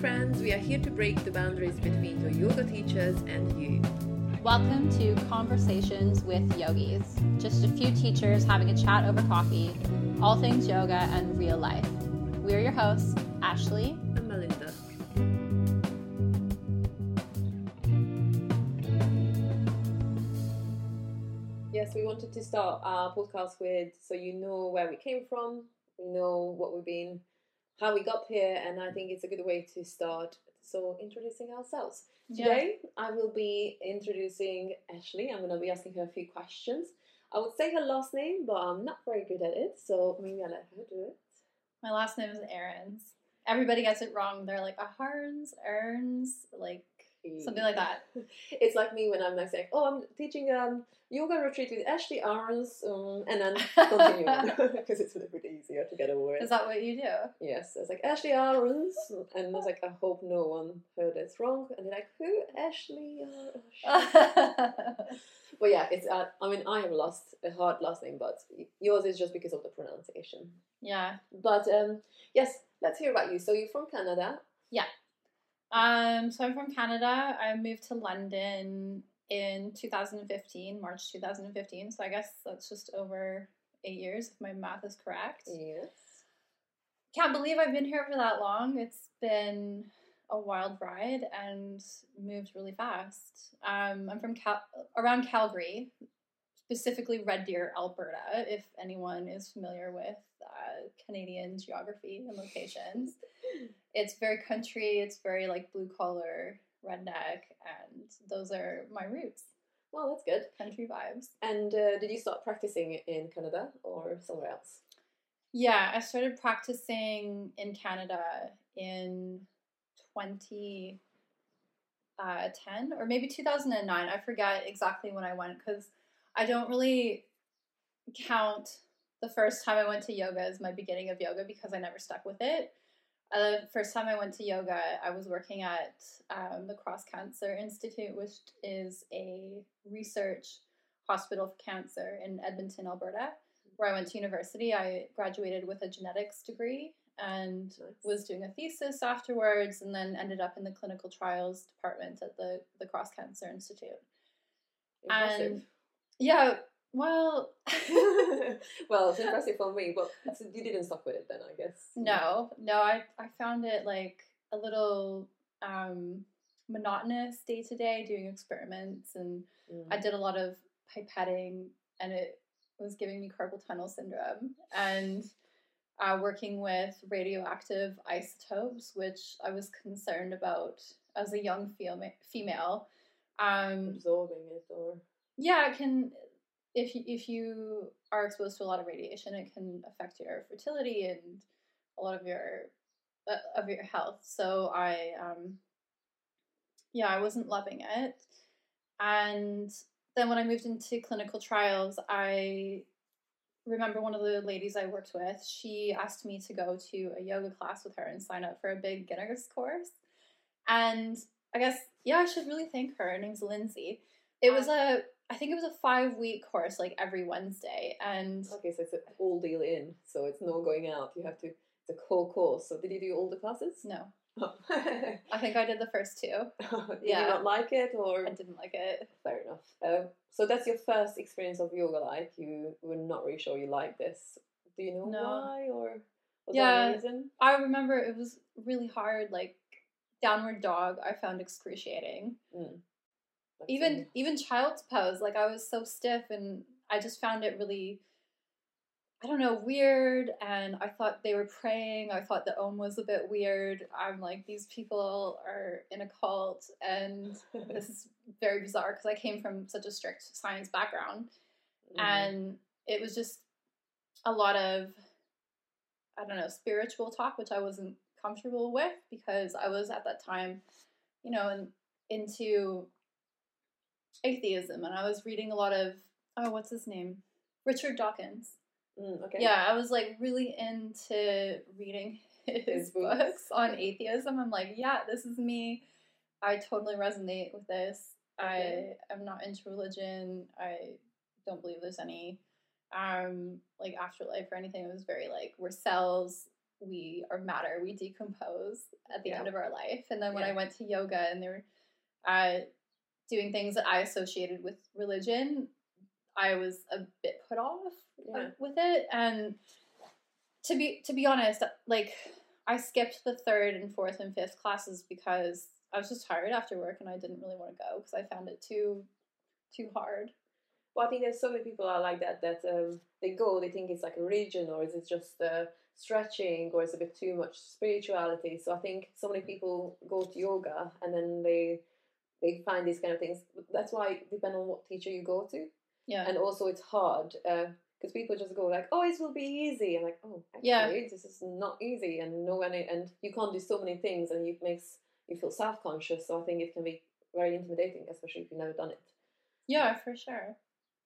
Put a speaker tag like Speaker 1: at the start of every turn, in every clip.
Speaker 1: friends, we are here to break the boundaries between your yoga teachers and you.
Speaker 2: Welcome to Conversations with Yogis. Just a few teachers having a chat over coffee, all things yoga and real life. We're your hosts, Ashley
Speaker 1: and Melinda. Yes, we wanted to start our podcast with so you know where we came from, we know what we've been how we got here, and I think it's a good way to start. So, introducing ourselves. Today, yeah. I will be introducing Ashley. I'm going to be asking her a few questions. I would say her last name, but I'm not very good at it, so maybe I'll let her do it.
Speaker 2: My last name is Aarons. Everybody gets it wrong. They're like Aharns, Erns, like something like that.
Speaker 1: It's like me when I'm like saying, "Oh, I'm teaching um yoga retreat with Ashley Arns," um, and then continue because it's a little bit easier to get over it.
Speaker 2: Is that what you do?
Speaker 1: Yes, it's like Ashley Arns, and I was like, I hope no one heard this wrong, and they're like, "Who Ashley?" but yeah, it's. Uh, I mean, I have lost a hard last name, but yours is just because of the pronunciation.
Speaker 2: Yeah.
Speaker 1: But um, yes, let's hear about you. So you're from Canada.
Speaker 2: Yeah. Um, so I'm from Canada. I moved to London in 2015, March 2015. So I guess that's just over eight years, if my math is correct.
Speaker 1: Yes.
Speaker 2: Can't believe I've been here for that long. It's been a wild ride and moved really fast. Um, I'm from Cal- around Calgary, specifically Red Deer, Alberta, if anyone is familiar with Canadian geography and locations. it's very country, it's very like blue collar, redneck, and those are my roots.
Speaker 1: Well, that's good.
Speaker 2: Country vibes.
Speaker 1: And uh, did you start practicing in Canada or somewhere else?
Speaker 2: Yeah, I started practicing in Canada in 2010 uh, or maybe 2009. I forget exactly when I went because I don't really count the first time I went to yoga is my beginning of yoga because I never stuck with it. Uh, the first time I went to yoga, I was working at um, the Cross Cancer Institute, which is a research hospital for cancer in Edmonton, Alberta, where I went to university. I graduated with a genetics degree and was doing a thesis afterwards, and then ended up in the clinical trials department at the the Cross Cancer Institute.
Speaker 1: Impressive.
Speaker 2: And yeah, well,
Speaker 1: well, it's impressive for me, but you didn't stop with it then, I guess.
Speaker 2: No, no, I I found it like a little um, monotonous day to day doing experiments, and mm. I did a lot of pipetting, and it was giving me carpal tunnel syndrome, and uh, working with radioactive isotopes, which I was concerned about as a young female. Um,
Speaker 1: Absorbing it, or
Speaker 2: yeah, it can if you, if you are exposed to a lot of radiation, it can affect your fertility and a lot of your uh, of your health. So I um yeah, I wasn't loving it. And then when I moved into clinical trials, I remember one of the ladies I worked with, she asked me to go to a yoga class with her and sign up for a big beginner's course. And I guess, yeah, I should really thank her. Her name's Lindsay. It was a I think it was a five week course, like every Wednesday, and
Speaker 1: okay, so it's a whole deal in, so it's no going out. You have to. It's a whole course. So did you do all the classes?
Speaker 2: No. Oh. I think I did the first two.
Speaker 1: did yeah. you not like it, or
Speaker 2: I didn't like it?
Speaker 1: Fair enough. Um, so that's your first experience of yoga. life. you were not really sure you liked this. Do you know no. why, or was yeah, reason?
Speaker 2: I remember it was really hard. Like downward dog, I found excruciating. Mm even even child's pose like i was so stiff and i just found it really i don't know weird and i thought they were praying i thought the om was a bit weird i'm like these people are in a cult and this is very bizarre because i came from such a strict science background mm. and it was just a lot of i don't know spiritual talk which i wasn't comfortable with because i was at that time you know in, into atheism, and I was reading a lot of oh, what's his name, Richard Dawkins.
Speaker 1: Mm, okay.
Speaker 2: Yeah, I was like really into reading his, his books. books on atheism. I'm like, yeah, this is me. I totally resonate with this. Okay. I am not into religion. I don't believe there's any um like afterlife or anything. It was very like we're cells we are matter, we decompose at the yeah. end of our life. And then when yeah. I went to yoga and they were uh, doing things that I associated with religion, I was a bit put off yeah. with it. And to be to be honest, like I skipped the third and fourth and fifth classes because I was just tired after work and I didn't really want to go because I found it too too hard.
Speaker 1: Well, I think there's so many people are like that that um, they go, they think it's like a religion or is it just uh, stretching or is it a bit too much spirituality. So I think so many people go to yoga and then they they find these kind of things. That's why depend on what teacher you go to.
Speaker 2: Yeah.
Speaker 1: And also it's hard because uh, people just go like, "Oh, it will be easy." I'm like, "Oh, actually, yeah. this is not easy." And no one and you can't do so many things, and it makes you feel self conscious. So I think it can be very intimidating, especially if you've never done it.
Speaker 2: Yeah, for sure.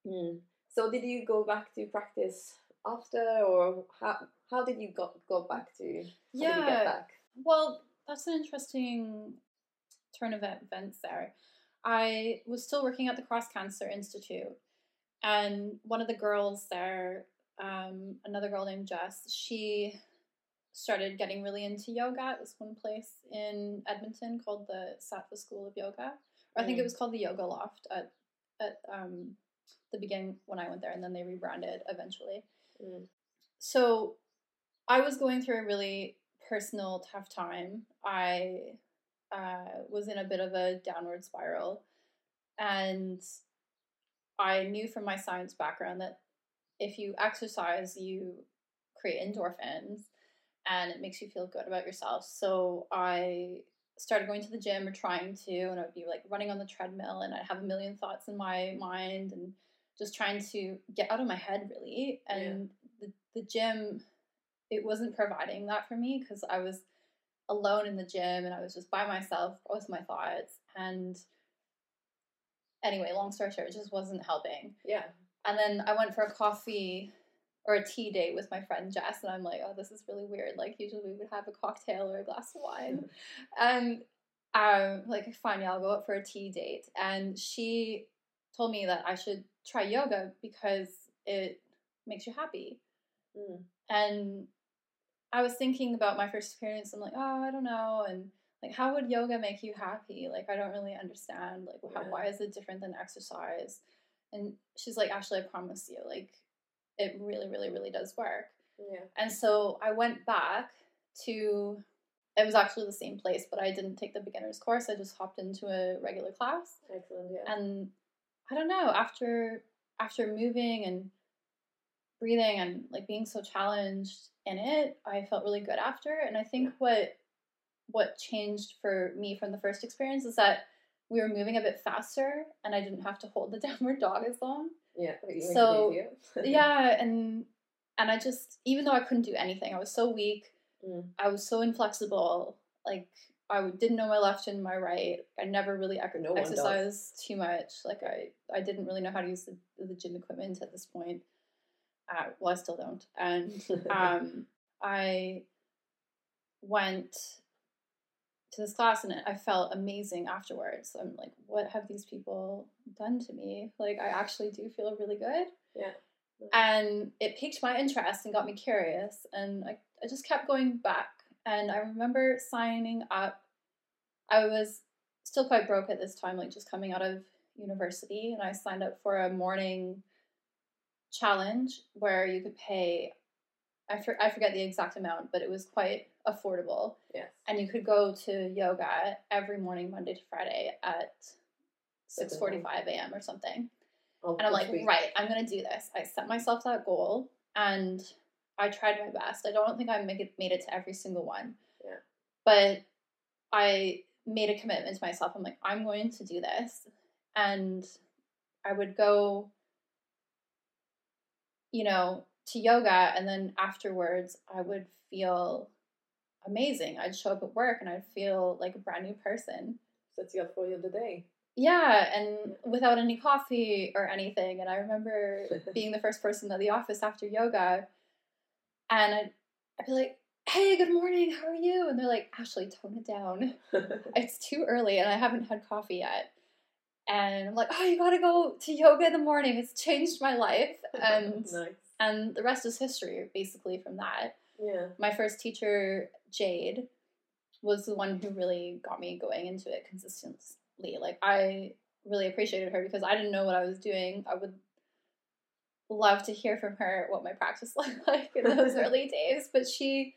Speaker 1: Mm. So did you go back to practice after, or how how did you go go back to?
Speaker 2: yeah. Get Back? Well, that's an interesting of events there. I was still working at the Cross Cancer Institute, and one of the girls there, um, another girl named Jess, she started getting really into yoga at this one place in Edmonton called the Sattva School of Yoga. Or I think mm. it was called the Yoga Loft at at um, the beginning when I went there, and then they rebranded eventually. Mm. So I was going through a really personal tough time. I uh, was in a bit of a downward spiral, and I knew from my science background that if you exercise, you create endorphins, and it makes you feel good about yourself. So I started going to the gym or trying to, and I would be like running on the treadmill, and I'd have a million thoughts in my mind, and just trying to get out of my head really. And yeah. the the gym, it wasn't providing that for me because I was alone in the gym and I was just by myself with my thoughts. And anyway, long story short, it just wasn't helping.
Speaker 1: Yeah.
Speaker 2: And then I went for a coffee or a tea date with my friend Jess, and I'm like, oh, this is really weird. Like usually we would have a cocktail or a glass of wine, and um, like fine, yeah, I'll go out for a tea date. And she told me that I should try yoga because it makes you happy. Mm. And I was thinking about my first experience. I'm like, oh, I don't know, and like, how would yoga make you happy? Like, I don't really understand. Like, how, why is it different than exercise? And she's like, Ashley, I promise you, like, it really, really, really does work.
Speaker 1: Yeah.
Speaker 2: And so I went back to. It was actually the same place, but I didn't take the beginner's course. I just hopped into a regular class.
Speaker 1: Excellent, yeah.
Speaker 2: And I don't know, after after moving and breathing and like being so challenged in it, I felt really good after. And I think what what changed for me from the first experience is that we were moving a bit faster and I didn't have to hold the downward dog as long.
Speaker 1: Yeah.
Speaker 2: So yeah, and and I just even though I couldn't do anything, I was so weak. Mm. I was so inflexible. Like I didn't know my left and my right. I never really ec- no exercised too much. Like I, I didn't really know how to use the, the gym equipment at this point. Uh, well, I still don't. And um, I went to this class and I felt amazing afterwards. I'm like, what have these people done to me? Like, I actually do feel really good.
Speaker 1: Yeah.
Speaker 2: And it piqued my interest and got me curious. And I, I just kept going back. And I remember signing up I was still quite broke at this time, like just coming out of university, and I signed up for a morning challenge where you could pay. I, for, I forget the exact amount, but it was quite affordable.
Speaker 1: Yes.
Speaker 2: And you could go to yoga every morning, Monday to Friday at six forty five a.m. or something. Oh, and I'm like, right, I'm gonna do this. I set myself that goal, and I tried my best. I don't think I make it, made it to every single one.
Speaker 1: Yeah.
Speaker 2: But I made a commitment to myself. I'm like, I'm going to do this. And I would go, you know, to yoga. And then afterwards, I would feel amazing. I'd show up at work and I'd feel like a brand new person.
Speaker 1: Sets you up for the day.
Speaker 2: Yeah, and without any coffee or anything. And I remember being the first person at the office after yoga, and I'd, I'd be like, hey, good morning, how are you? And they're like, Ashley, tone it down. it's too early and I haven't had coffee yet. And I'm like, oh, you gotta go to yoga in the morning. It's changed my life. And
Speaker 1: nice.
Speaker 2: and the rest is history, basically, from that.
Speaker 1: Yeah.
Speaker 2: My first teacher, Jade, was the one who really got me going into it consistently. Like I really appreciated her because I didn't know what I was doing. I would love to hear from her what my practice looked like in those early days, but she,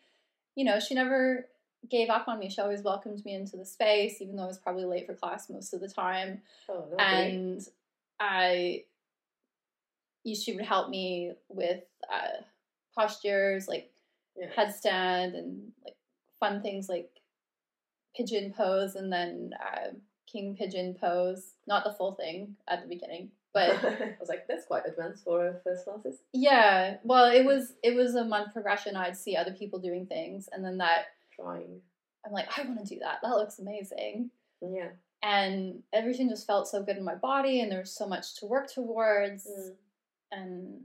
Speaker 2: you know, she never gave up on me. She always welcomed me into the space, even though I was probably late for class most of the time.
Speaker 1: Oh,
Speaker 2: and I, she would help me with uh, postures, like yeah. headstand, and like fun things like pigeon pose, and then uh, king pigeon pose. Not the full thing at the beginning, but
Speaker 1: I was like, that's quite advanced for first classes.
Speaker 2: Yeah, well, it was it was a month progression. I'd see other people doing things, and then that
Speaker 1: trying.
Speaker 2: I'm like, I want to do that. That looks amazing.
Speaker 1: Yeah.
Speaker 2: And everything just felt so good in my body, and there was so much to work towards. Mm. And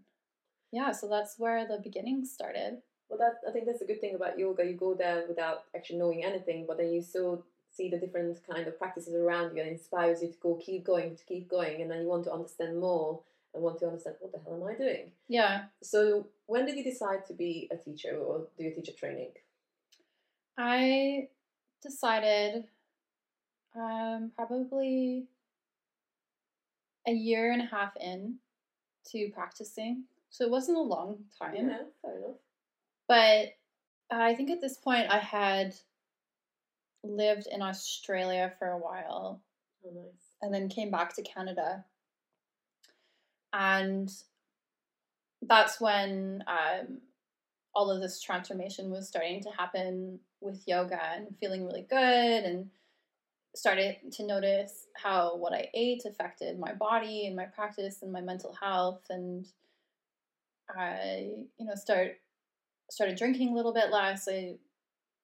Speaker 2: yeah, so that's where the beginning started.
Speaker 1: Well, that I think that's a good thing about yoga. You go there without actually knowing anything, but then you still see the different kind of practices around you and inspires you to go keep going, to keep going, and then you want to understand more and want to understand what the hell am I doing?
Speaker 2: Yeah.
Speaker 1: So when did you decide to be a teacher or do a teacher training?
Speaker 2: I decided um, probably a year and a half in to practicing. So it wasn't a long time.
Speaker 1: Yeah, fair enough.
Speaker 2: But I think at this point I had lived in Australia for a while.
Speaker 1: Oh, nice.
Speaker 2: And then came back to Canada. And that's when um, all of this transformation was starting to happen with yoga and feeling really good and started to notice how what I ate affected my body and my practice and my mental health. And I you know start started drinking a little bit less. I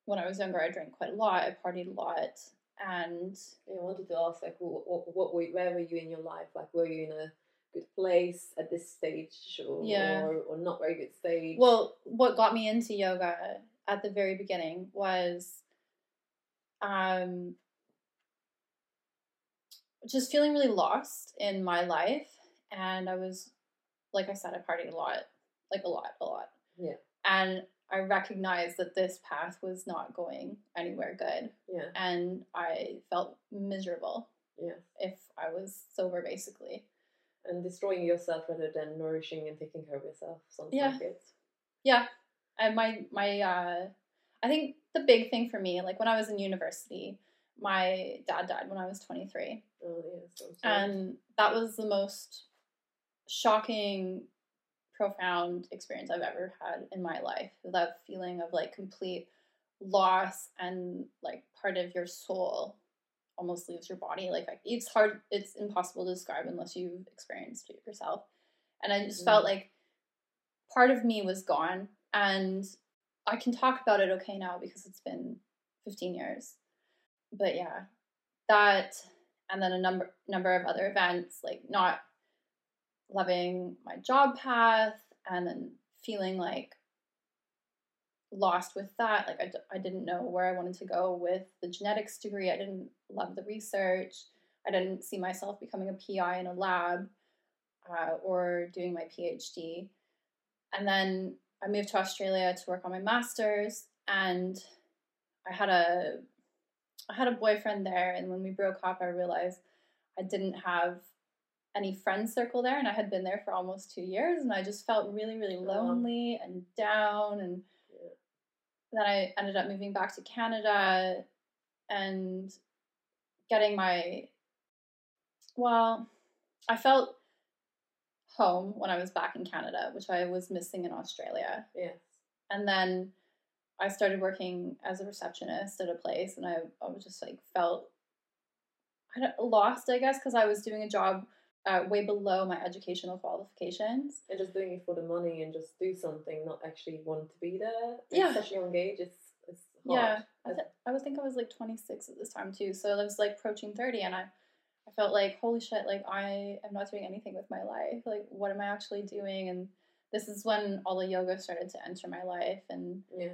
Speaker 2: when I was younger I drank quite a lot. I partied a lot. And
Speaker 1: I wanted to ask like what, what, what were, where were you in your life? Like were you in a good place at this stage or,
Speaker 2: yeah.
Speaker 1: or, or not very good stage
Speaker 2: well what got me into yoga at the very beginning was um, just feeling really lost in my life. And I was, like I said, I partied a lot, like a lot, a lot.
Speaker 1: Yeah.
Speaker 2: And I recognized that this path was not going anywhere good.
Speaker 1: Yeah.
Speaker 2: And I felt miserable.
Speaker 1: Yeah.
Speaker 2: If I was sober, basically.
Speaker 1: And destroying yourself rather than nourishing and taking care of yourself.
Speaker 2: Yeah.
Speaker 1: like it.
Speaker 2: Yeah and my my uh I think the big thing for me, like when I was in university, my dad died when I was 23.
Speaker 1: Oh,
Speaker 2: and that was the most shocking, profound experience I've ever had in my life. That feeling of like complete loss and like part of your soul almost leaves your body. Like it's hard, it's impossible to describe unless you've experienced it yourself. And I just mm. felt like part of me was gone and I can talk about it okay now because it's been 15 years. But yeah, that and then a number number of other events like not loving my job path and then feeling like lost with that like I d- I didn't know where I wanted to go with the genetics degree I didn't love the research I didn't see myself becoming a PI in a lab uh, or doing my PhD and then I moved to Australia to work on my masters, and I had a I had a boyfriend there, and when we broke up, I realized I didn't have any friend circle there, and I had been there for almost two years, and I just felt really, really lonely and down, and. Then I ended up moving back to Canada and getting my well, I felt home when I was back in Canada, which I was missing in Australia.
Speaker 1: Yes.
Speaker 2: And then I started working as a receptionist at a place, and I, I was just like felt I lost, I guess, because I was doing a job uh, way below my educational qualifications.
Speaker 1: And just doing it for the money and just do something, not actually want to be there.
Speaker 2: Yeah.
Speaker 1: At such a young age, it's, it's
Speaker 2: hard. Yeah. I, th- I was think I was like 26 at this time too, so I was like approaching 30, and I I felt like, holy shit, like I am not doing anything with my life. Like, what am I actually doing? And this is when all the yoga started to enter my life and
Speaker 1: yes.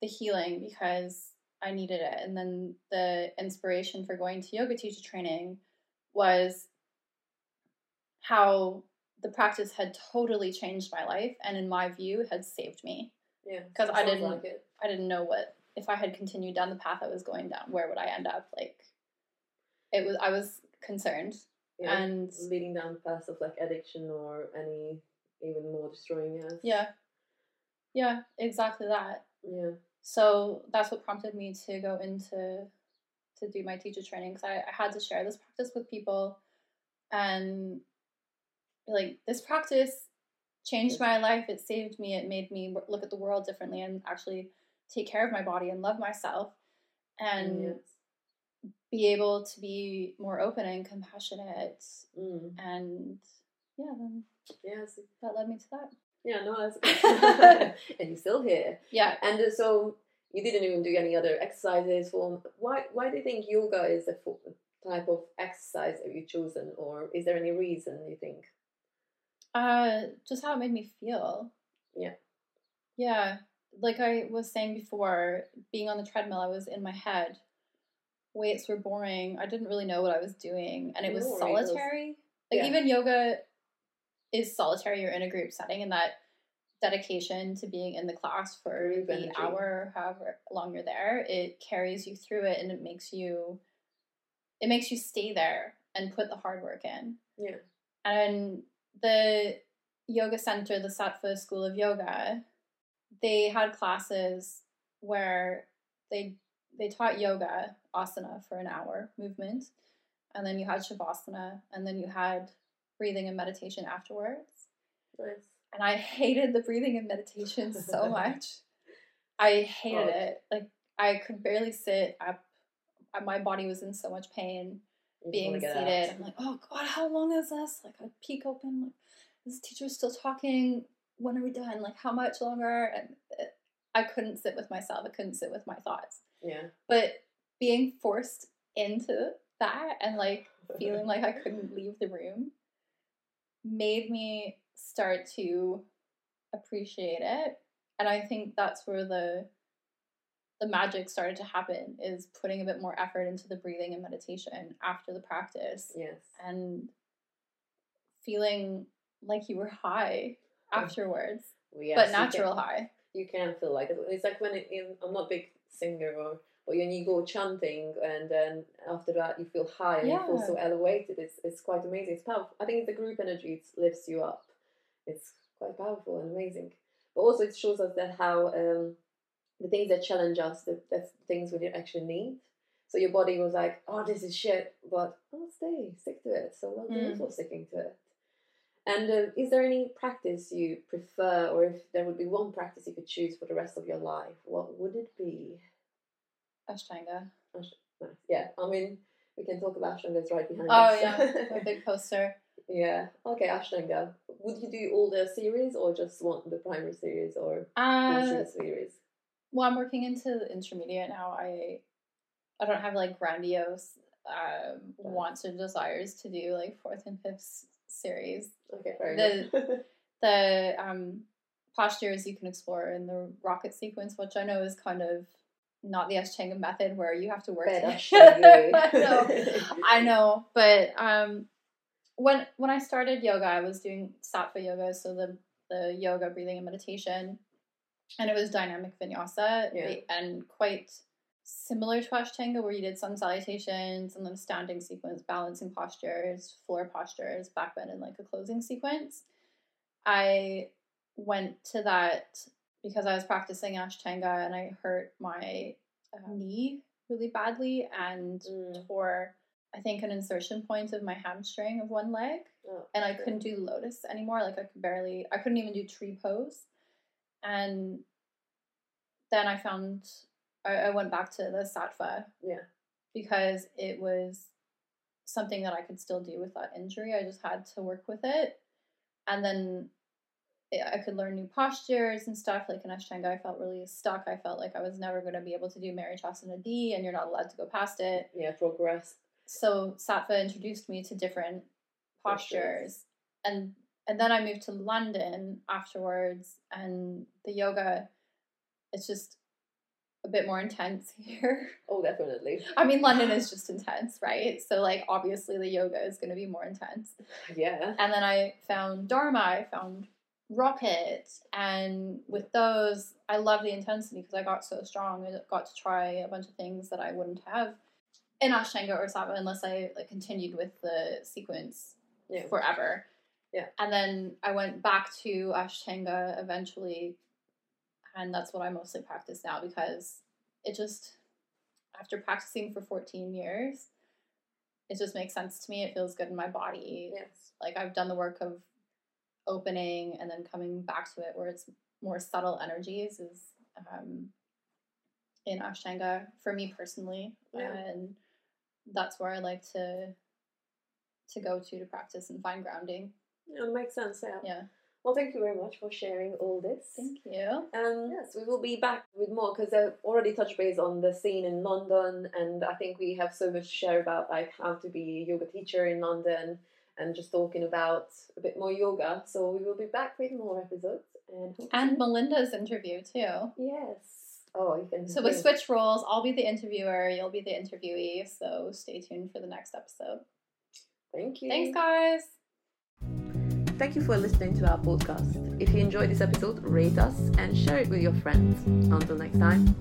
Speaker 2: the healing because I needed it. And then the inspiration for going to yoga teacher training was how the practice had totally changed my life and in my view had saved me
Speaker 1: Yeah,
Speaker 2: because I didn't
Speaker 1: like it.
Speaker 2: I didn't know what if I had continued down the path I was going down, where would I end up? Like, it was I was concerned,
Speaker 1: Yeah,
Speaker 2: and
Speaker 1: leading down the path of like addiction or any even more destroying us.
Speaker 2: yeah, yeah, exactly that.
Speaker 1: Yeah.
Speaker 2: So that's what prompted me to go into to do my teacher training because I, I had to share this practice with people, and like this practice changed my life. It saved me. It made me look at the world differently and actually take care of my body and love myself, and
Speaker 1: Yes.
Speaker 2: be able to be more open and compassionate.
Speaker 1: Mm.
Speaker 2: And yeah, then
Speaker 1: Yes.
Speaker 2: that led me to that.
Speaker 1: Yeah. No, that's and you're still here.
Speaker 2: Yeah.
Speaker 1: And uh, so you didn't even do any other exercises. For why? Why do you think yoga is the type of exercise that you've chosen, or is there any reason you think?
Speaker 2: Uh, just how it made me feel.
Speaker 1: Yeah.
Speaker 2: Yeah. Like I was saying before, being on the treadmill, I was in my head. Weights were boring. I didn't really know what I was doing, and it was
Speaker 1: No, right, it
Speaker 2: solitary. Like
Speaker 1: Yeah.
Speaker 2: even yoga is solitary. You're in a group setting, and that dedication to being in the class for
Speaker 1: Group
Speaker 2: the
Speaker 1: energy.
Speaker 2: hour, however long you're there, it carries you through it, and it makes you, it makes you stay there and put the hard work in.
Speaker 1: Yeah.
Speaker 2: And the yoga center, the Sattva School of Yoga, they had classes where they they taught yoga asana for an hour movement, and then you had shavasana, and then you had breathing and meditation afterwards.
Speaker 1: Nice.
Speaker 2: And I hated the breathing and meditation so much. I hated
Speaker 1: God.
Speaker 2: it. Like I could barely sit up. My body was in so much pain being seated.
Speaker 1: out.
Speaker 2: I'm like, oh god, how long is this? Like I peek open, like this teacher's still talking. When are we done? Like how much longer? And it, I couldn't sit with myself. I couldn't sit with my thoughts.
Speaker 1: Yeah.
Speaker 2: But being forced into that and like feeling like I couldn't leave the room made me start to appreciate it. And I think that's where the the magic started to happen is putting a bit more effort into the breathing and meditation after the practice
Speaker 1: Yes.
Speaker 2: and feeling like you were high afterwards,
Speaker 1: Well, yes,
Speaker 2: but
Speaker 1: you can-
Speaker 2: natural high.
Speaker 1: you can feel like it. It's like when it, I'm not a big singer or but when you go chanting and then after that you feel high and you feel so elevated. It's it's quite amazing. It's powerful. I think the group energy it lifts you up. It's quite powerful and amazing. But also it shows us that how um, the things that challenge us, the, the things we do actually need. So your body was like, oh, this is shit, but oh, stay, stick to it. So well done
Speaker 2: Mm.
Speaker 1: for sticking to it. And uh, is there any practice you prefer, or if there would be one practice you could choose for the rest of your life, what would it be?
Speaker 2: Ashtanga.
Speaker 1: Nice. Yeah, I mean, we can talk about Ashtanga, it's right behind us.
Speaker 2: Oh
Speaker 1: us.
Speaker 2: yeah, a big poster.
Speaker 1: yeah, okay, Ashtanga. Would you do all the series, or just one, the primary series, or
Speaker 2: Uh,
Speaker 1: series?
Speaker 2: Well, I'm working into the intermediate now. I I don't have like grandiose um,
Speaker 1: Yeah.
Speaker 2: wants or desires to do like fourth and fifth series.
Speaker 1: Okay,
Speaker 2: The- The um, postures you can explore in the rocket sequence, which I know is kind of not the Ashtanga method where you have to work. I know. I know, but um, when when I started yoga, I was doing sattva yoga, so the the yoga, breathing, and meditation, and it was dynamic vinyasa,
Speaker 1: Yeah.
Speaker 2: and quite similar to Ashtanga, where you did sun salutations and then standing sequence, balancing postures, floor postures, back bend, and like a closing sequence. I went to that because I was practicing Ashtanga and I hurt my uh, knee really badly and
Speaker 1: Mm.
Speaker 2: tore, I think, an insertion point of my hamstring of one leg.
Speaker 1: Oh,
Speaker 2: And I
Speaker 1: shit.
Speaker 2: couldn't do lotus anymore. Like, I could barely, I couldn't even do tree pose. And then I found, I, I went back to the sattva
Speaker 1: Yeah.
Speaker 2: because it was something that I could still do with that injury. I just had to work with it. And then it, I could learn new postures and stuff. Like in Ashtanga, I felt really stuck. I felt like I was never going to be able to do Marichyasana D, and you're not allowed to go past it.
Speaker 1: Yeah, progress.
Speaker 2: So Sattva introduced me to different
Speaker 1: Postures.
Speaker 2: postures. And and then I moved to London afterwards and the yoga it's just a bit more intense here.
Speaker 1: Oh, definitely.
Speaker 2: I mean London is just intense, right? So like obviously the yoga is going to be more intense.
Speaker 1: Yeah.
Speaker 2: And then I found Dharma, I found rocket and with those i love the intensity because i got so strong i got to try a bunch of things that i wouldn't have in ashtanga or sattva unless i like continued with the sequence yeah. forever
Speaker 1: yeah
Speaker 2: and then i went back to ashtanga eventually and that's what i mostly practice now because it just after practicing for 14 years it just makes sense to me it feels good in my body
Speaker 1: yes
Speaker 2: like i've done the work of opening and then coming back to it where it's more subtle energies is um, in Ashtanga for me personally. Yeah. And that's where I like to to go to to practice and find grounding.
Speaker 1: Yeah, it makes sense, yeah.
Speaker 2: Yeah.
Speaker 1: Well, thank you very much for sharing all this.
Speaker 2: Thank you.
Speaker 1: Um, yes, we will be back with more because I've already touched base on the scene in London, and I think we have so much to share about like how to be a yoga teacher in London, and just talking about a bit more yoga. So we will be back with more episodes and
Speaker 2: and Melinda's interview too.
Speaker 1: Yes. Oh, you can.
Speaker 2: So we switch roles. I'll be the interviewer. You'll be the interviewee. So stay tuned for the next episode.
Speaker 1: Thank you.
Speaker 2: Thanks, guys.
Speaker 1: Thank you for listening to our podcast. If you enjoyed this episode, rate us and share it with your friends. Until next time.